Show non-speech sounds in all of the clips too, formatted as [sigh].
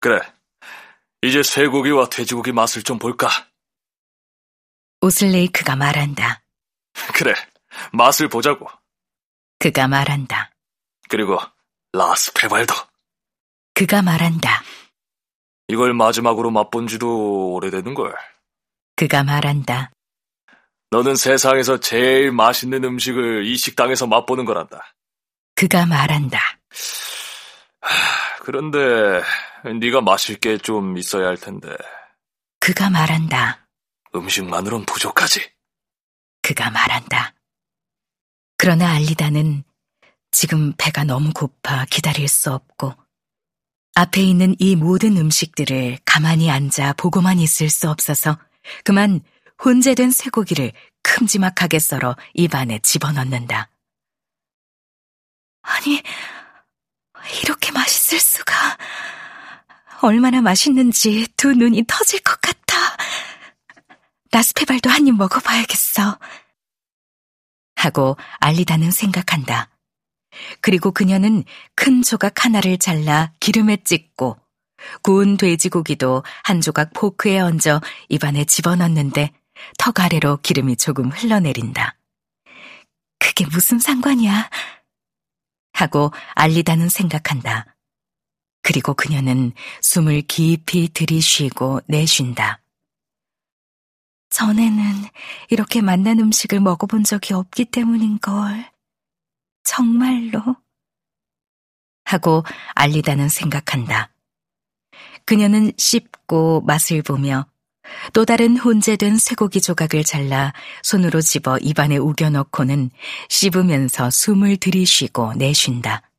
그래. 이제 쇠고기와 돼지고기 맛을 좀 볼까? 오슬레이크가 말한다. [laughs] 그래. 맛을 보자고. 그가 말한다. 그리고 라스페발도. 그가 말한다. 이걸 마지막으로 맛본 지도 오래되는걸. 그가 말한다. 너는 세상에서 제일 맛있는 음식을 이 식당에서 맛보는 거란다. 그가 말한다. 하, 그런데 네가 마실 게 좀 있어야 할 텐데. 그가 말한다. 음식만으론 부족하지. 그가 말한다. 그러나 알리다는 지금 배가 너무 고파 기다릴 수 없고 앞에 있는 이 모든 음식들을 가만히 앉아 보고만 있을 수 없어서 그만 혼재된 쇠고기를 큼지막하게 썰어 입안에 집어넣는다. 아니, 이렇게 수가. 얼마나 맛있는지 두 눈이 터질 것 같아. 라스페발도 한 입 먹어봐야겠어. 하고 알리다는 생각한다. 그리고 그녀는 큰 조각 하나를 잘라 기름에 찍고 구운 돼지고기도 한 조각 포크에 얹어 입안에 집어넣는데 턱 아래로 기름이 조금 흘러내린다. 그게 무슨 상관이야? 하고 알리다는 생각한다. 그리고 그녀는 숨을 깊이 들이쉬고 내쉰다. 전에는 이렇게 맛난 음식을 먹어본 적이 없기 때문인걸. 정말로. 하고 알리다는 생각한다. 그녀는 씹고 맛을 보며 또 다른 혼재된 쇠고기 조각을 잘라 손으로 집어 입안에 우겨넣고는 씹으면서 숨을 들이쉬고 내쉰다.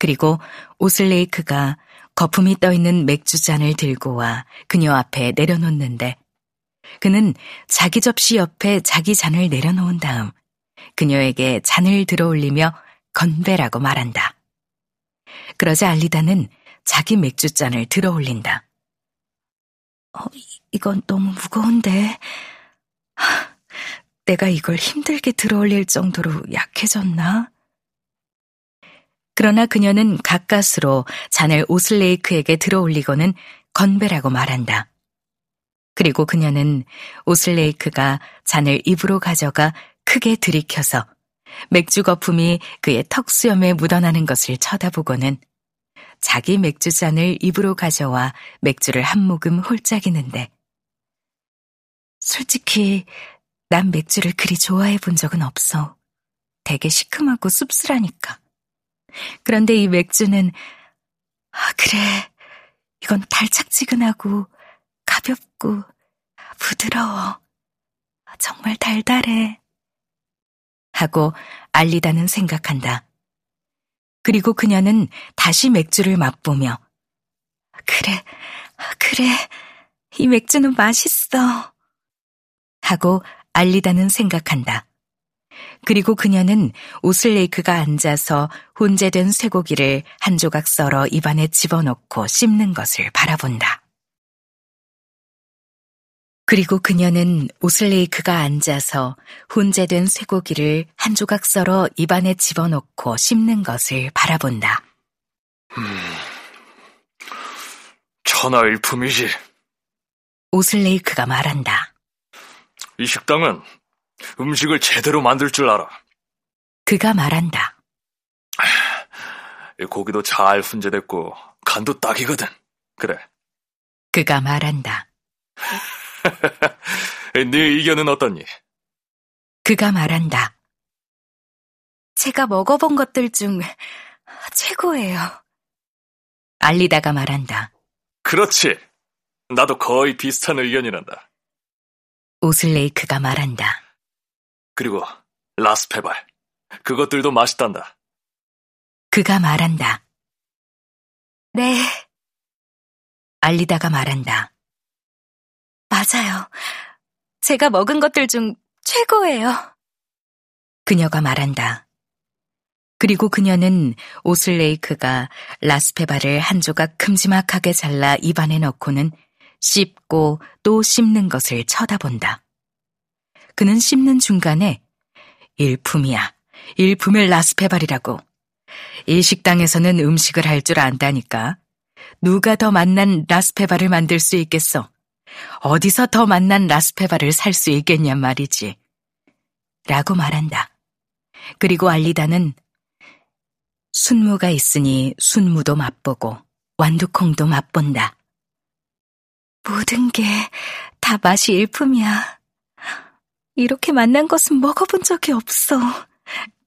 그리고 오슬레이크가 거품이 떠 있는 맥주잔을 들고 와 그녀 앞에 내려놓는데 그는 자기 접시 옆에 자기 잔을 내려놓은 다음 그녀에게 잔을 들어 올리며 건배라고 말한다. 그러자 알리다는 자기 맥주잔을 들어 올린다. 어, 이건 너무 무거운데. 하, 내가 이걸 힘들게 들어 올릴 정도로 약해졌나? 그러나 그녀는 가까스로 잔을 오슬레이크에게 들어올리고는 건배라고 말한다. 그리고 그녀는 오슬레이크가 잔을 입으로 가져가 크게 들이켜서 맥주 거품이 그의 턱 수염에 묻어나는 것을 쳐다보고는 자기 맥주잔을 입으로 가져와 맥주를 한 모금 홀짝이는데 솔직히 난 맥주를 그리 좋아해 본 적은 없어. 되게 시큼하고 씁쓸하니까. 그런데 이 맥주는 아 그래 이건 달짝지근하고 가볍고 부드러워. 정말 달달해. 하고 알리다는 생각한다. 그리고 그녀는 다시 맥주를 맛보며 그래, 그래, 이 맥주는 맛있어. 하고 알리다는 생각한다. 그리고 그녀는 오슬레이크가 앉아서 혼재된 쇠고기를 한 조각 썰어 입안에 집어넣고 씹는 것을 바라본다. 그리고 그녀는 오슬레이크가 앉아서 혼재된 쇠고기를 한 조각 썰어 입안에 집어넣고 씹는 것을 바라본다. 음, 천하일품이지. 오슬레이크가 말한다. 이 식당은 음식을 제대로 만들 줄 알아. 그가 말한다. 고기도 잘 훈제됐고 간도 딱이거든. 그래. 그가 말한다. [laughs] 네 의견은 어떠니? 그가 말한다. 제가 먹어본 것들 중 최고예요. 알리다가 말한다. 그렇지. 나도 거의 비슷한 의견이란다. 오슬레이크가 말한다. 그리고 라스페발. 그것들도 맛있단다. 그가 말한다. 네. 알리다가 말한다. 맞아요. 제가 먹은 것들 중 최고예요. 그녀가 말한다. 그리고 그녀는 오슬레이크가 라스페바를 한 조각 큼지막하게 잘라 입안에 넣고는 씹고 또 씹는 것을 쳐다본다. 그는 씹는 중간에 일품이야. 일품의 라스페발이라고. 이 식당에서는 음식을 할 줄 안다니까. 누가 더 맛난 라스페바를 만들 수 있겠어? 어디서 더 맛난 라스페바를 살수 있겠냔 말이지. 라고 말한다. 그리고 알리다는 순무가 있으니 순무도 맛보고 완두콩도 맛본다. 모든 게 다 맛이 일품이야. 이렇게 맛난 것은 먹어본 적이 없어.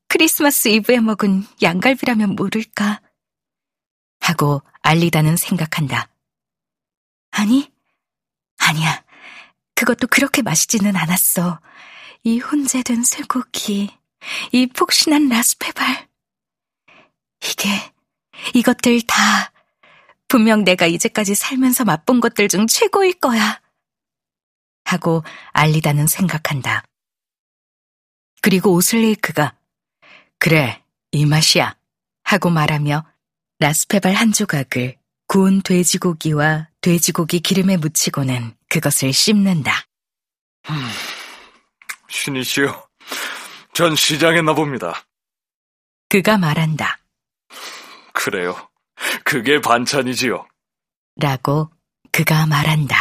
크리스마스 이브에 먹은 양갈비라면 모를까. 하고 알리다는 생각한다. 아니, 아니야. 그것도 그렇게 맛있지는 않았어. 이 혼재된 쇠고기, 이 폭신한 라스페발. 이게, 이것들 다 분명 내가 이제까지 살면서 맛본 것들 중 최고일 거야. 하고 알리다는 생각한다. 그리고 오슬레이크가 그래, 이 맛이야. 하고 말하며 라스페발 한 조각을 구운 돼지고기와 돼지고기 기름에 묻히고는 그것을 씹는다. 음, 신이시여, 전 시장했나 봅니다. 그가 말한다. 그래요. 그게 반찬이지요. 라고 그가 말한다.